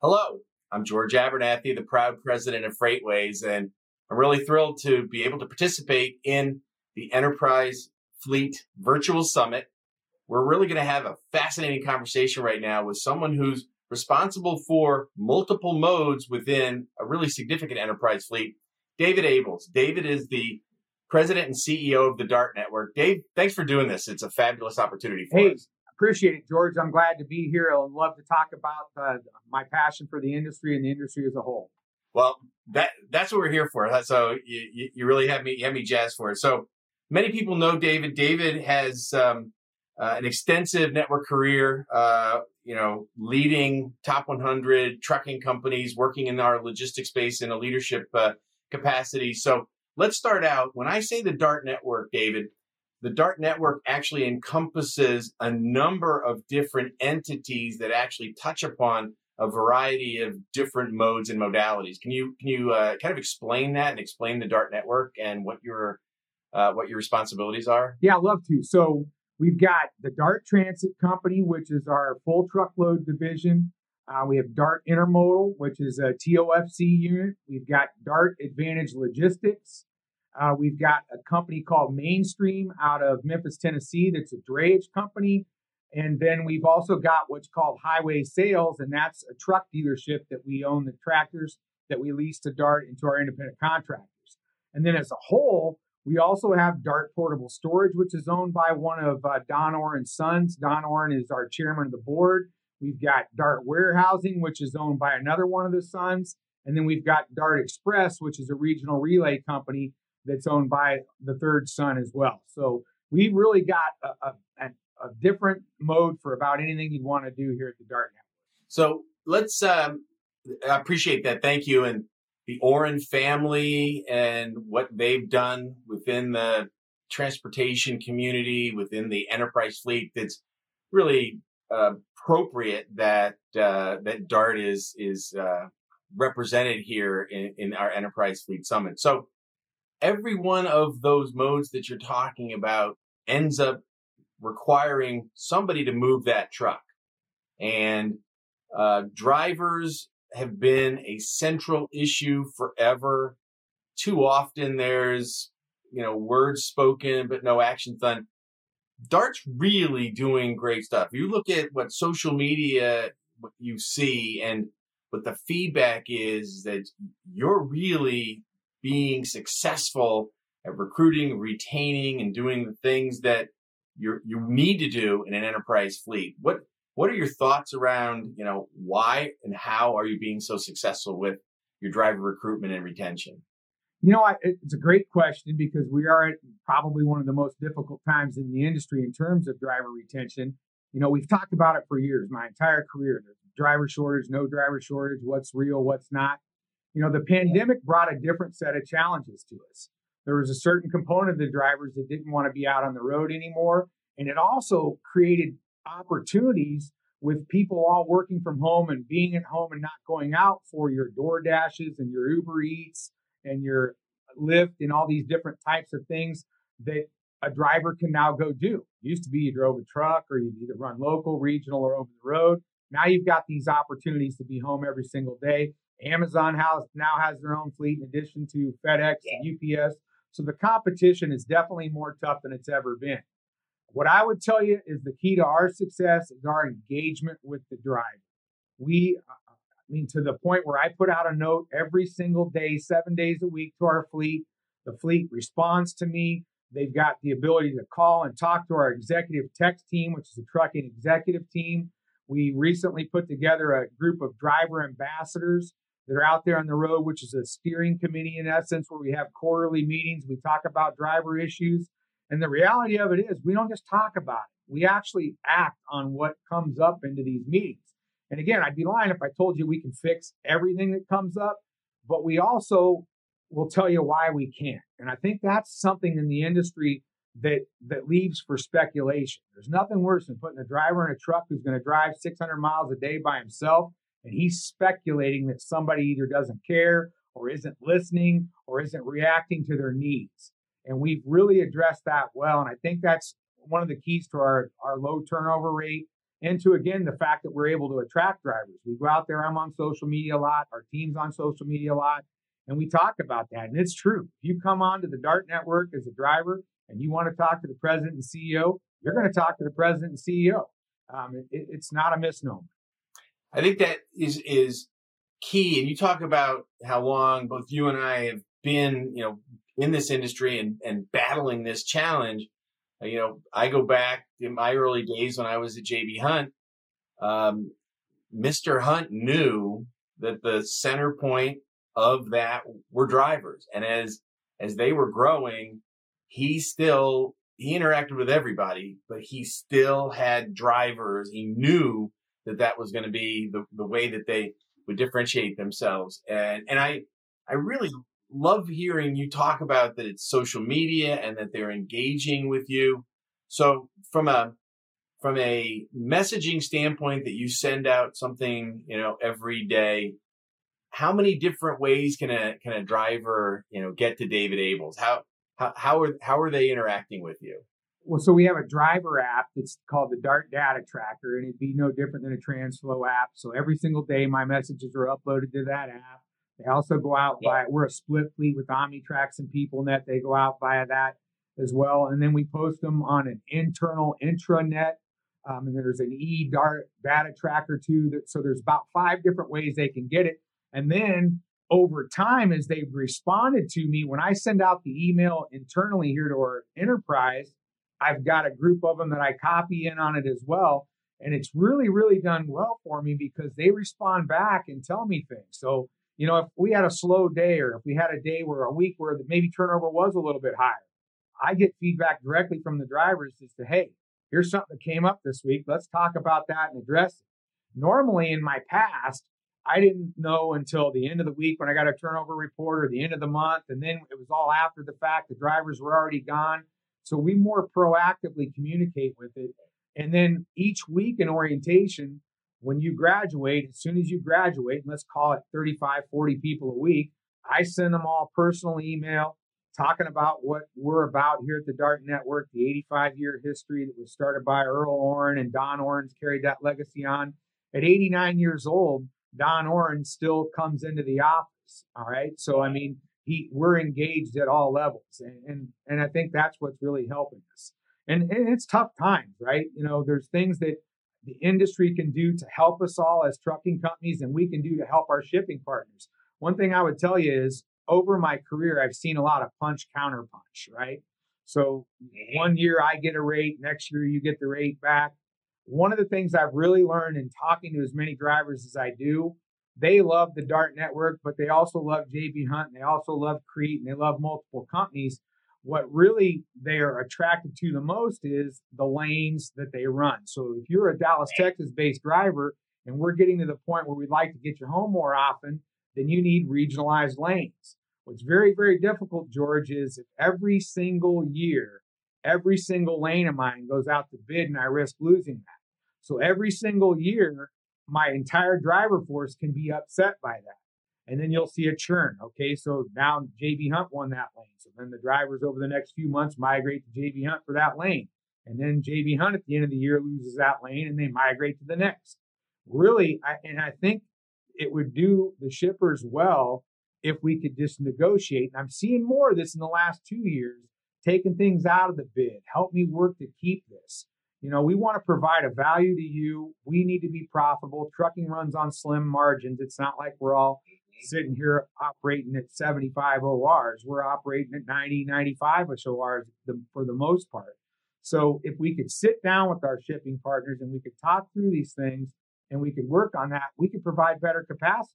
Hello, I'm George Abernathy, the proud president of FreightWaves, and I'm really thrilled to be able to participate in the Enterprise Fleet Virtual Summit. We're really going to have a fascinating conversation right now with someone who's responsible for multiple modes within a really significant enterprise fleet, David Ables. David is the president and CEO of the DART Network. Dave, thanks for doing this. It's a fabulous opportunity for hey, us. Appreciate it, George. I'm glad to be here. I'd love to talk about uh, my passion for the industry and the industry as a whole. Well, that that's what we're here for. So you, you really have me you have me jazzed for it. So many people know David. David has um, uh, an extensive network career. Uh, you know, leading top 100 trucking companies, working in our logistics space in a leadership uh, capacity. So let's start out. When I say the Dart network, David, the Dart network actually encompasses a number of different entities that actually touch upon a variety of different modes and modalities. Can you can you uh, kind of explain that and explain the Dart network and what your uh, what your responsibilities are? Yeah, I'd love to. So we've got the Dart Transit Company, which is our full truckload division. Uh, we have Dart Intermodal, which is a TOFC unit. We've got Dart Advantage Logistics, uh, we've got a company called Mainstream out of Memphis, Tennessee, that's a drayage company. And then we've also got what's called Highway Sales, and that's a truck dealership that we own the tractors that we lease to Dart into our independent contractors. And then as a whole, we also have Dart Portable Storage, which is owned by one of uh, Don Oren's sons. Don Oren is our chairman of the board. We've got Dart Warehousing, which is owned by another one of the sons. And then we've got Dart Express, which is a regional relay company that's owned by the third son as well. So we've really got a, a, a different mode for about anything you'd want to do here at the Dart Network. So let's, um, I appreciate that. Thank you. And the Oren family and what they've done within the transportation community, within the enterprise fleet, that's really uh, appropriate that uh, that Dart is is uh, represented here in, in our enterprise fleet summit. So every one of those modes that you're talking about ends up requiring somebody to move that truck. And uh, drivers have been a central issue forever. Too often there's, you know, words spoken, but no action done. Dart's really doing great stuff. You look at what social media what you see and what the feedback is that you're really being successful at recruiting, retaining, and doing the things that you you need to do in an enterprise fleet. What what are your thoughts around you know why and how are you being so successful with your driver recruitment and retention? You know, I, it's a great question because we are at probably one of the most difficult times in the industry in terms of driver retention. You know, we've talked about it for years, my entire career. Driver shortage, no driver shortage, what's real, what's not. You know, the pandemic brought a different set of challenges to us. There was a certain component of the drivers that didn't want to be out on the road anymore. And it also created opportunities with people all working from home and being at home and not going out for your Door Dashes and your Uber Eats and your Lyft and all these different types of things that a driver can now go do. Used to be you drove a truck or you either run local, regional, or over the road. Now you've got these opportunities to be home every single day. Amazon has now has their own fleet in addition to FedEx yeah. and UPS. So the competition is definitely more tough than it's ever been. What I would tell you is the key to our success is our engagement with the driver. We, I mean, to the point where I put out a note every single day, seven days a week to our fleet. The fleet responds to me. They've got the ability to call and talk to our executive tech team, which is a trucking executive team. We recently put together a group of driver ambassadors that are out there on the road, which is a steering committee in essence, where we have quarterly meetings. We talk about driver issues. And the reality of it is, we don't just talk about it, we actually act on what comes up into these meetings. And again, I'd be lying if I told you we can fix everything that comes up, but we also will tell you why we can't. And I think that's something in the industry that that leaves for speculation. There's nothing worse than putting a driver in a truck who's going to drive 600 miles a day by himself and he's speculating that somebody either doesn't care or isn't listening or isn't reacting to their needs. And we've really addressed that well. And I think that's one of the keys to our, our low turnover rate and to again the fact that we're able to attract drivers. We go out there, I'm on social media a lot, our team's on social media a lot, and we talk about that. And it's true. If you come on to the DART network as a driver and you want to talk to the president and CEO, you're going to talk to the president and CEO. Um, it, it's not a misnomer. I think that is is key. And you talk about how long both you and I have been, you know, in this industry and, and battling this challenge. Uh, you know, I go back in my early days when I was at JB Hunt. Um, Mr. Hunt knew that the center point of that were drivers, and as as they were growing, he still he interacted with everybody, but he still had drivers. He knew that that was going to be the, the way that they would differentiate themselves. And, and I, I really love hearing you talk about that it's social media and that they're engaging with you. So from a, from a messaging standpoint that you send out something, you know, every day, how many different ways can a, can a driver, you know, get to David Ables? How, how, how are how are they interacting with you? Well, so we have a driver app that's called the Dart Data Tracker, and it'd be no different than a TransFlo app. So every single day, my messages are uploaded to that app. They also go out yeah. we're a split fleet with Omnitracs and PeopleNet. They go out via that as well, and then we post them on an internal intranet. Um, and there's an e Dart Data Tracker too. That, so there's about five different ways they can get it, and then over time as they've responded to me when i send out the email internally here to our enterprise i've got a group of them that i copy in on it as well and it's really really done well for me because they respond back and tell me things so you know if we had a slow day or if we had a day where a week where maybe turnover was a little bit higher i get feedback directly from the drivers as to hey here's something that came up this week let's talk about that and address it normally in my past I didn't know until the end of the week when I got a turnover report or the end of the month. And then it was all after the fact. The drivers were already gone. So we more proactively communicate with it. And then each week in orientation, when you graduate, as soon as you graduate, let's call it 35, 40 people a week, I send them all personal email talking about what we're about here at the Dart Network, the 85 year history that was started by Earl Oren and Don Oren's carried that legacy on. At 89 years old, Don Oren still comes into the office. All right. So, I mean, he, we're engaged at all levels. And, and, and I think that's what's really helping us. And, and it's tough times, right? You know, there's things that the industry can do to help us all as trucking companies and we can do to help our shipping partners. One thing I would tell you is over my career, I've seen a lot of punch counter punch, right? So one year I get a rate, next year you get the rate back one of the things I've really learned in talking to as many drivers as I do, they love the Dart network, but they also love JB Hunt and they also love Crete and they love multiple companies. What really they are attracted to the most is the lanes that they run. So if you're a Dallas, Texas based driver and we're getting to the point where we'd like to get you home more often, then you need regionalized lanes. What's very, very difficult, George, is if every single year, every single lane of mine goes out to bid and I risk losing that. So every single year, my entire driver force can be upset by that. And then you'll see a churn. Okay, so now JB Hunt won that lane. So then the drivers over the next few months migrate to JB Hunt for that lane. And then JB Hunt at the end of the year loses that lane and they migrate to the next. Really, I, and I think it would do the shippers well if we could just negotiate. And I'm seeing more of this in the last two years, taking things out of the bid. Help me work to keep this. You know, we want to provide a value to you. We need to be profitable. Trucking runs on slim margins. It's not like we're all sitting here operating at 75 ORs. We're operating at 90, 95 ORs for the most part. So if we could sit down with our shipping partners and we could talk through these things and we could work on that, we could provide better capacity.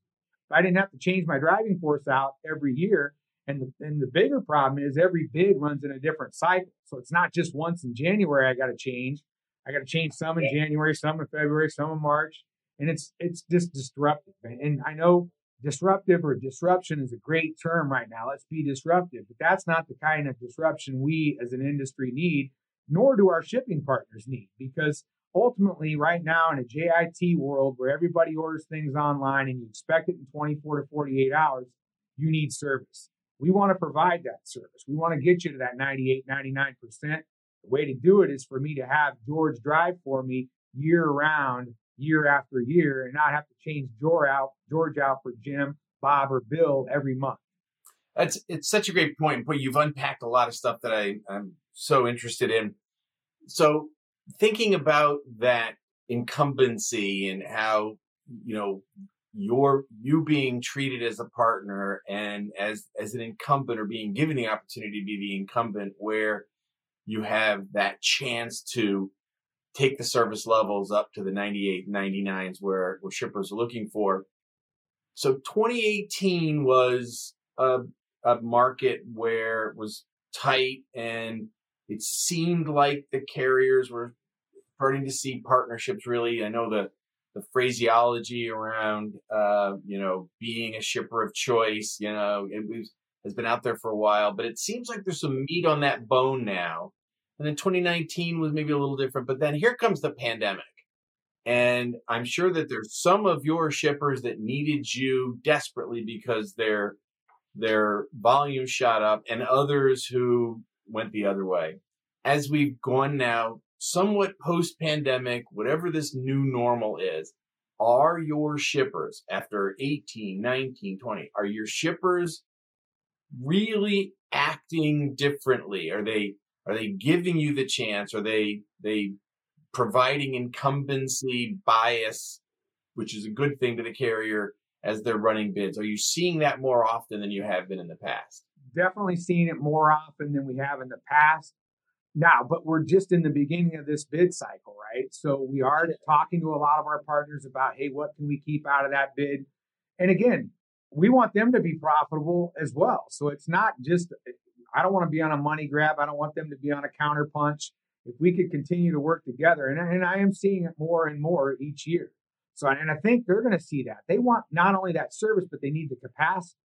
If I didn't have to change my driving force out every year, and the, and the bigger problem is every bid runs in a different cycle. So it's not just once in January I got to change. I got to change some in January, some in February, some in March, and it's it's just disruptive. And I know disruptive or disruption is a great term right now. Let's be disruptive, but that's not the kind of disruption we as an industry need, nor do our shipping partners need, because ultimately, right now in a JIT world where everybody orders things online and you expect it in 24 to 48 hours, you need service. We want to provide that service. We want to get you to that 98, 99%. The way to do it is for me to have George drive for me year round, year after year, and not have to change George out, George out for Jim, Bob, or Bill every month. That's it's such a great point. But you've unpacked a lot of stuff that I, I'm so interested in. So thinking about that incumbency and how you know your you being treated as a partner and as as an incumbent or being given the opportunity to be the incumbent where you have that chance to take the service levels up to the 98 99s where where shippers are looking for. So 2018 was a, a market where it was tight and it seemed like the carriers were starting to see partnerships really. I know the the phraseology around, uh, you know, being a shipper of choice, you know, it was, has been out there for a while, but it seems like there's some meat on that bone now. And then 2019 was maybe a little different, but then here comes the pandemic. And I'm sure that there's some of your shippers that needed you desperately because their their volume shot up and others who went the other way. As we've gone now somewhat post pandemic, whatever this new normal is, are your shippers after 18, 19, 20, are your shippers really acting differently? Are they, are they giving you the chance? Are they, they providing incumbency bias, which is a good thing to the carrier as they're running bids? Are you seeing that more often than you have been in the past? Definitely seeing it more often than we have in the past now, but we're just in the beginning of this bid cycle, right? So we are talking to a lot of our partners about, hey, what can we keep out of that bid? And again, we want them to be profitable as well. So it's not just, I don't want to be on a money grab. I don't want them to be on a counter punch. If we could continue to work together, and, and I am seeing it more and more each year. So, and I think they're going to see that. They want not only that service, but they need the capacity.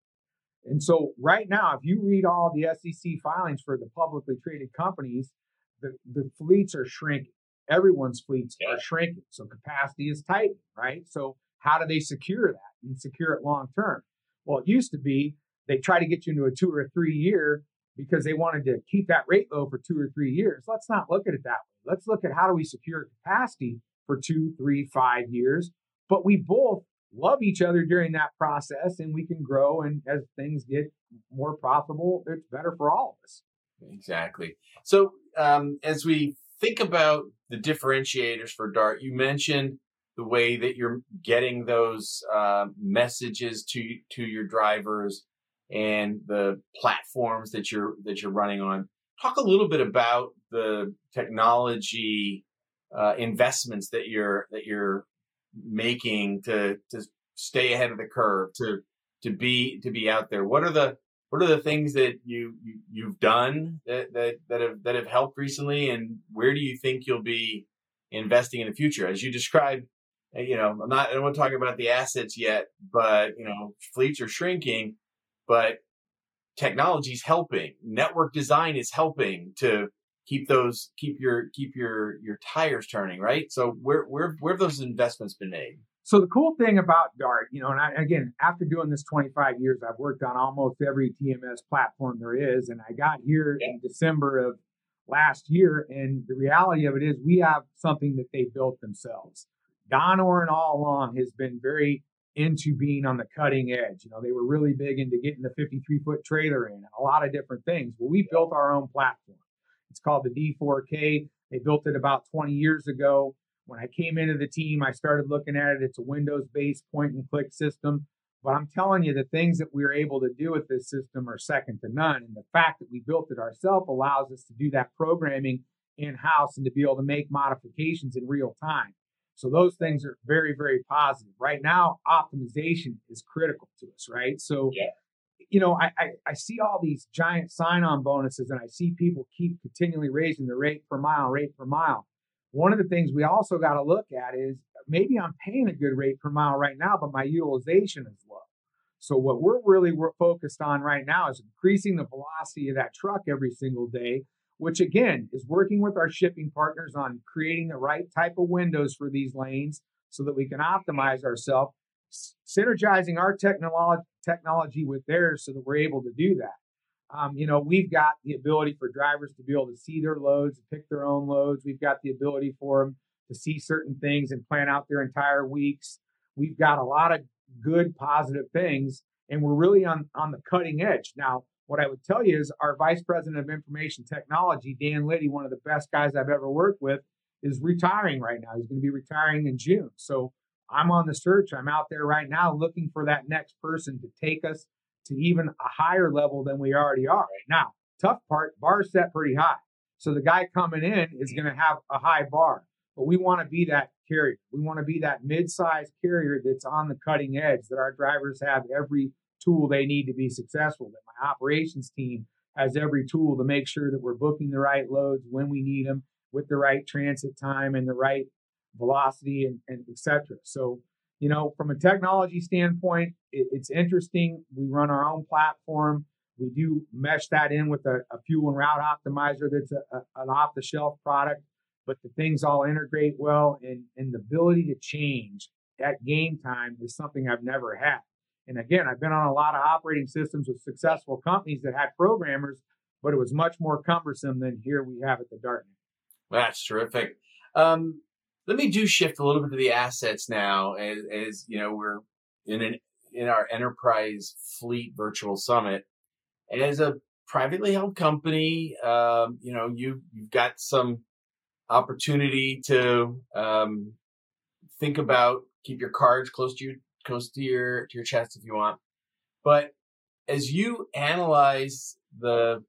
And so right now, if you read all the SEC filings for the publicly traded companies, the, the fleets are shrinking. Everyone's fleets yeah. are shrinking. So capacity is tight, right? So how do they secure that and secure it long term? Well, it used to be they try to get you into a two or three year because they wanted to keep that rate low for two or three years. Let's not look at it that way. Let's look at how do we secure capacity for two, three, five years. But we both love each other during that process and we can grow. And as things get more profitable, it's better for all of us. Exactly. So, um, as we think about the differentiators for Dart, you mentioned the way that you're getting those uh, messages to to your drivers and the platforms that you're that you're running on. Talk a little bit about the technology uh, investments that you're that you're making to to stay ahead of the curve to to be to be out there. What are the what are the things that you, you have done that, that that have that have helped recently, and where do you think you'll be investing in the future? As you described, you know, I'm not I don't want to talk about the assets yet, but you know, fleets are shrinking, but technology is helping. Network design is helping to keep those keep your keep your your tires turning, right? So where where where have those investments been made? So the cool thing about Dart, you know, and I, again, after doing this 25 years, I've worked on almost every TMS platform there is, and I got here yeah. in December of last year, and the reality of it is we have something that they built themselves. Don Oren all along has been very into being on the cutting edge. You know, they were really big into getting the 53 foot trailer in and a lot of different things. Well, we built our own platform. It's called the D4K. They built it about 20 years ago. When I came into the team, I started looking at it. It's a Windows based point and click system. But I'm telling you, the things that we are able to do with this system are second to none. And the fact that we built it ourselves allows us to do that programming in house and to be able to make modifications in real time. So those things are very, very positive. Right now, optimization is critical to us, right? So, yeah. you know, I, I, I see all these giant sign on bonuses and I see people keep continually raising the rate per mile, rate per mile. One of the things we also got to look at is maybe I'm paying a good rate per mile right now, but my utilization is low. So what we're really we're focused on right now is increasing the velocity of that truck every single day, which again is working with our shipping partners on creating the right type of windows for these lanes so that we can optimize ourselves, synergizing our technology technology with theirs so that we're able to do that. Um, you know, we've got the ability for drivers to be able to see their loads, pick their own loads. We've got the ability for them to see certain things and plan out their entire weeks. We've got a lot of good, positive things, and we're really on, on the cutting edge. Now, what I would tell you is our vice president of information technology, Dan Liddy, one of the best guys I've ever worked with, is retiring right now. He's going to be retiring in June. So I'm on the search. I'm out there right now looking for that next person to take us to even a higher level than we already are right now. Tough part, bar set pretty high. So the guy coming in is going to have a high bar, but we want to be that carrier. We want to be that mid-sized carrier that's on the cutting edge, that our drivers have every tool they need to be successful, that my operations team has every tool to make sure that we're booking the right loads when we need them with the right transit time and the right velocity and, and etc. So, you know, from a technology standpoint, it, it's interesting. We run our own platform. We do mesh that in with a, a fuel and route optimizer that's a, a, an off the shelf product, but the things all integrate well and, and the ability to change at game time is something I've never had. And again, I've been on a lot of operating systems with successful companies that had programmers, but it was much more cumbersome than here we have at the Dartnet. That's terrific. Um, let me do shift a little bit to the assets now, as, as you know, we're in an in our enterprise fleet virtual summit, as a privately held company, um, you know, you you've got some opportunity to um, think about keep your cards close to your close to your to your chest if you want. But as you analyze the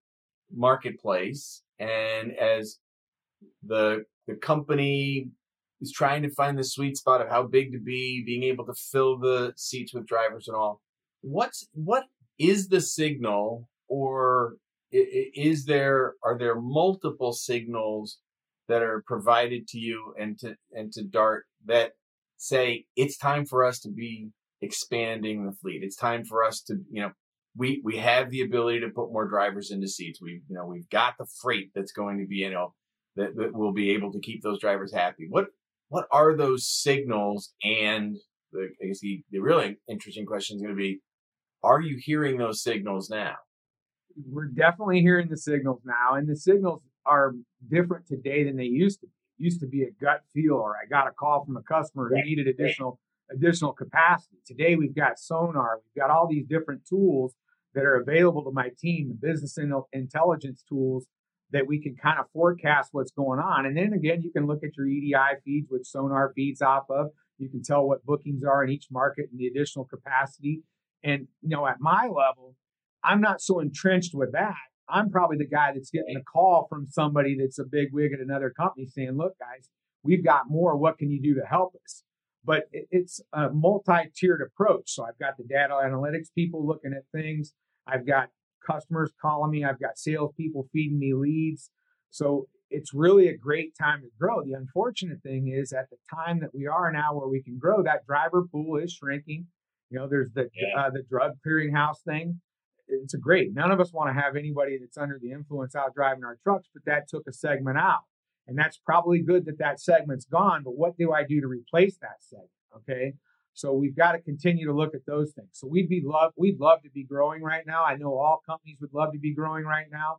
marketplace and as the the company is trying to find the sweet spot of how big to be, being able to fill the seats with drivers and all. What's what is the signal, or is there are there multiple signals that are provided to you and to and to Dart that say it's time for us to be expanding the fleet. It's time for us to, you know, we we have the ability to put more drivers into seats. We, you know, we've got the freight that's going to be, you know, that, that will be able to keep those drivers happy. What what are those signals? And the, I guess the, the really interesting question is going to be, are you hearing those signals now? We're definitely hearing the signals now, and the signals are different today than they used to be. Used to be a gut feel, or I got a call from a customer who needed additional additional capacity. Today we've got sonar, we've got all these different tools that are available to my team, the business intelligence tools that we can kind of forecast what's going on. And then again, you can look at your EDI feeds, which sonar feeds off of. You can tell what bookings are in each market and the additional capacity. And you know, at my level, I'm not so entrenched with that. I'm probably the guy that's getting a call from somebody that's a big wig at another company saying, "Look, guys, we've got more. What can you do to help us?" But it's a multi-tiered approach. So I've got the data analytics people looking at things. I've got customers calling me. I've got salespeople feeding me leads. So it's really a great time to grow. The unfortunate thing is at the time that we are now where we can grow, that driver pool is shrinking. You know, there's the yeah. uh, the drug clearinghouse thing. It's a great. None of us want to have anybody that's under the influence out driving our trucks, but that took a segment out. And that's probably good that that segment's gone, but what do I do to replace that segment? Okay. So we've got to continue to look at those things. So we'd be love we'd love to be growing right now. I know all companies would love to be growing right now.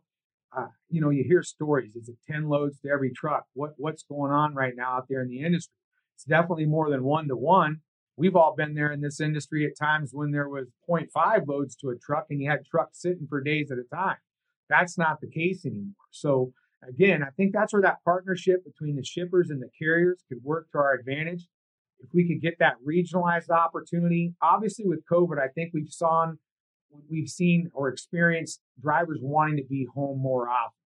Uh, you know, you hear stories. Is it 10 loads to every truck? What what's going on right now out there in the industry? It's definitely more than one to one. We've all been there in this industry at times when there was 0.5 loads to a truck and you had trucks sitting for days at a time. That's not the case anymore. So again, I think that's where that partnership between the shippers and the carriers could work to our advantage if we could get that regionalized opportunity, obviously with COVID, I think we've saw we've seen or experienced drivers wanting to be home more often.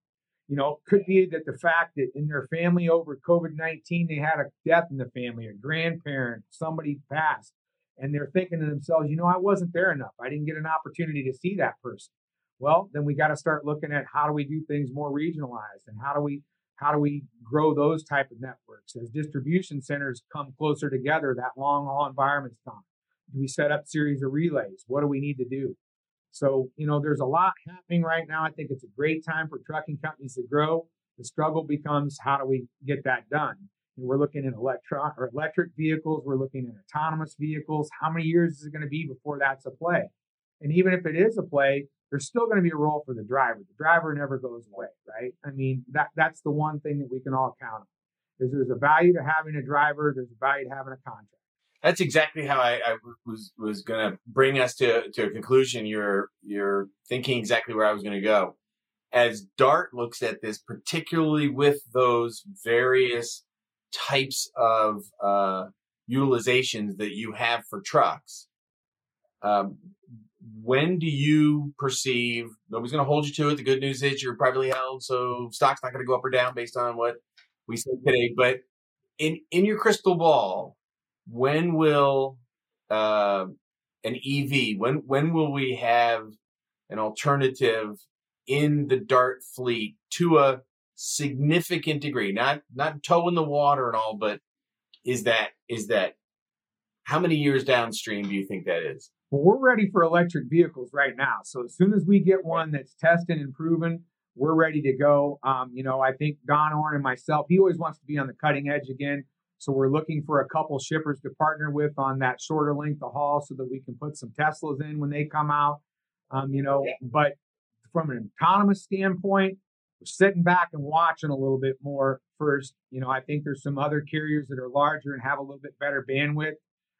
You know, could be that the fact that in their family over COVID 19, they had a death in the family, a grandparent, somebody passed, and they're thinking to themselves, you know, I wasn't there enough. I didn't get an opportunity to see that person. Well, then we got to start looking at how do we do things more regionalized and how do we how do we grow those type of networks as distribution centers come closer together that long haul environment's gone do we set up series of relays what do we need to do so you know there's a lot happening right now i think it's a great time for trucking companies to grow the struggle becomes how do we get that done and we're looking at electron or electric vehicles we're looking at autonomous vehicles how many years is it going to be before that's a play and even if it is a play there's still going to be a role for the driver. The driver never goes away, right? I mean, that that's the one thing that we can all count on. is there's a value to having a driver, there's a value to having a contract. That's exactly how I, I was was going to bring us to to a conclusion. You're you're thinking exactly where I was going to go. As Dart looks at this, particularly with those various types of uh, utilizations that you have for trucks, um, when do you perceive nobody's going to hold you to it? The good news is you're privately held, so stock's not going to go up or down based on what we said today. But in in your crystal ball, when will uh, an EV? When when will we have an alternative in the Dart fleet to a significant degree? Not not toe in the water and all, but is that is that how many years downstream do you think that is? Well, we're ready for electric vehicles right now. So as soon as we get one that's tested and proven, we're ready to go. Um, you know, I think Don Oren and myself, he always wants to be on the cutting edge again. So we're looking for a couple shippers to partner with on that shorter length of haul so that we can put some Teslas in when they come out. Um, you know, but from an autonomous standpoint, we're sitting back and watching a little bit more first. You know, I think there's some other carriers that are larger and have a little bit better bandwidth.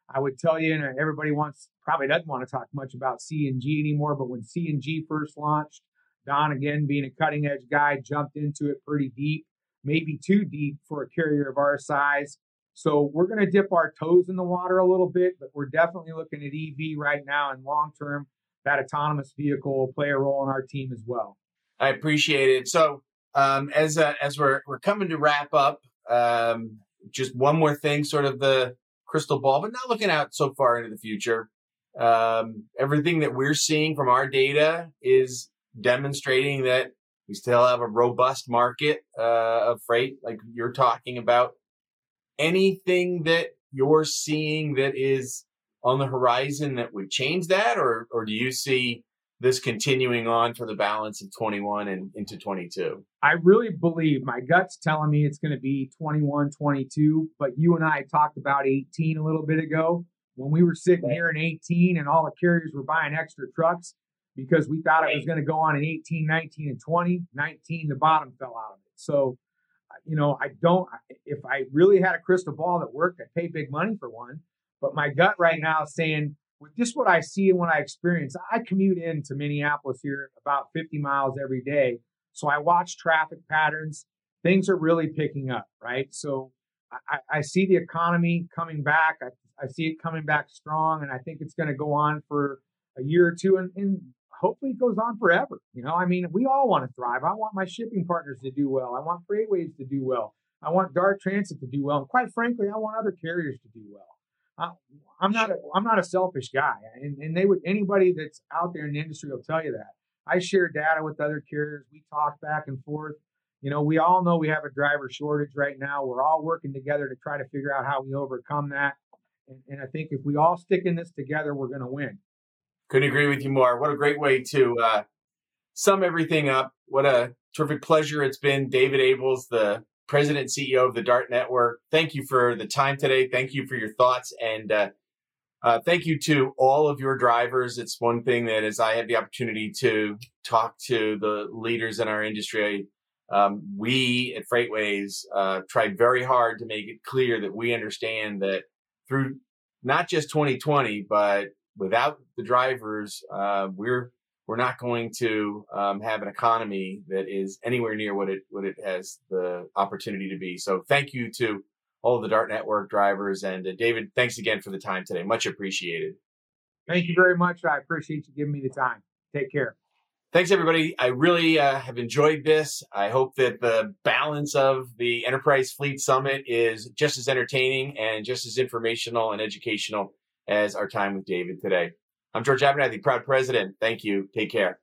I would tell you, and everybody wants probably doesn't want to talk much about CNG anymore, but when CNG first launched, Don again being a cutting edge guy jumped into it pretty deep, maybe too deep for a carrier of our size. So we're going to dip our toes in the water a little bit, but we're definitely looking at EV right now and long term. That autonomous vehicle will play a role in our team as well. I appreciate it. So um, as uh, as we're we're coming to wrap up, um, just one more thing, sort of the crystal ball, but not looking out so far into the future. Um, everything that we're seeing from our data is demonstrating that we still have a robust market uh, of freight, like you're talking about. Anything that you're seeing that is on the horizon that would change that, or or do you see this continuing on for the balance of 21 and into 22? I really believe my gut's telling me it's going to be 21, 22, but you and I talked about 18 a little bit ago when we were sitting here in 18 and all the carriers were buying extra trucks because we thought it was going to go on in 18, 19, and 20. 19, the bottom fell out of it. So, you know, I don't, if I really had a crystal ball that worked, I'd pay big money for one. But my gut right now is saying with just what I see and what I experience, I commute into Minneapolis here about 50 miles every day. So I watch traffic patterns. Things are really picking up, right? So I, I see the economy coming back. I, I, see it coming back strong, and I think it's going to go on for a year or two, and, and hopefully it goes on forever. You know, I mean, we all want to thrive. I want my shipping partners to do well. I want FreightWaves to do well. I want Dart Transit to do well. And quite frankly, I want other carriers to do well. Uh, I, am not a, I'm not a selfish guy, and, and they would anybody that's out there in the industry will tell you that. I share data with other carriers. We talk back and forth. You know, we all know we have a driver shortage right now. We're all working together to try to figure out how we overcome that. And, and I think if we all stick in this together, we're going to win. Couldn't agree with you more. What a great way to uh, sum everything up. What a terrific pleasure it's been. David Ables, the president CEO of the Dart Network. Thank you for the time today. Thank you for your thoughts and uh, uh, thank you to all of your drivers. It's one thing that as I have the opportunity to talk to the leaders in our industry, um, we at FreightWaves uh, tried very hard to make it clear that we understand that through not just 2020, but without the drivers, uh, we're we're not going to um, have an economy that is anywhere near what it what it has the opportunity to be. So thank you to all the Dart Network drivers and uh, David. Thanks again for the time today. Much appreciated. Thank you very much. I appreciate you giving me the time. Take care. Thanks, everybody. I really uh, have enjoyed this. I hope that the balance of the Enterprise Fleet Summit is just as entertaining and just as informational and educational as our time with David today. I'm George Abernathy, proud president. Thank you. Take care.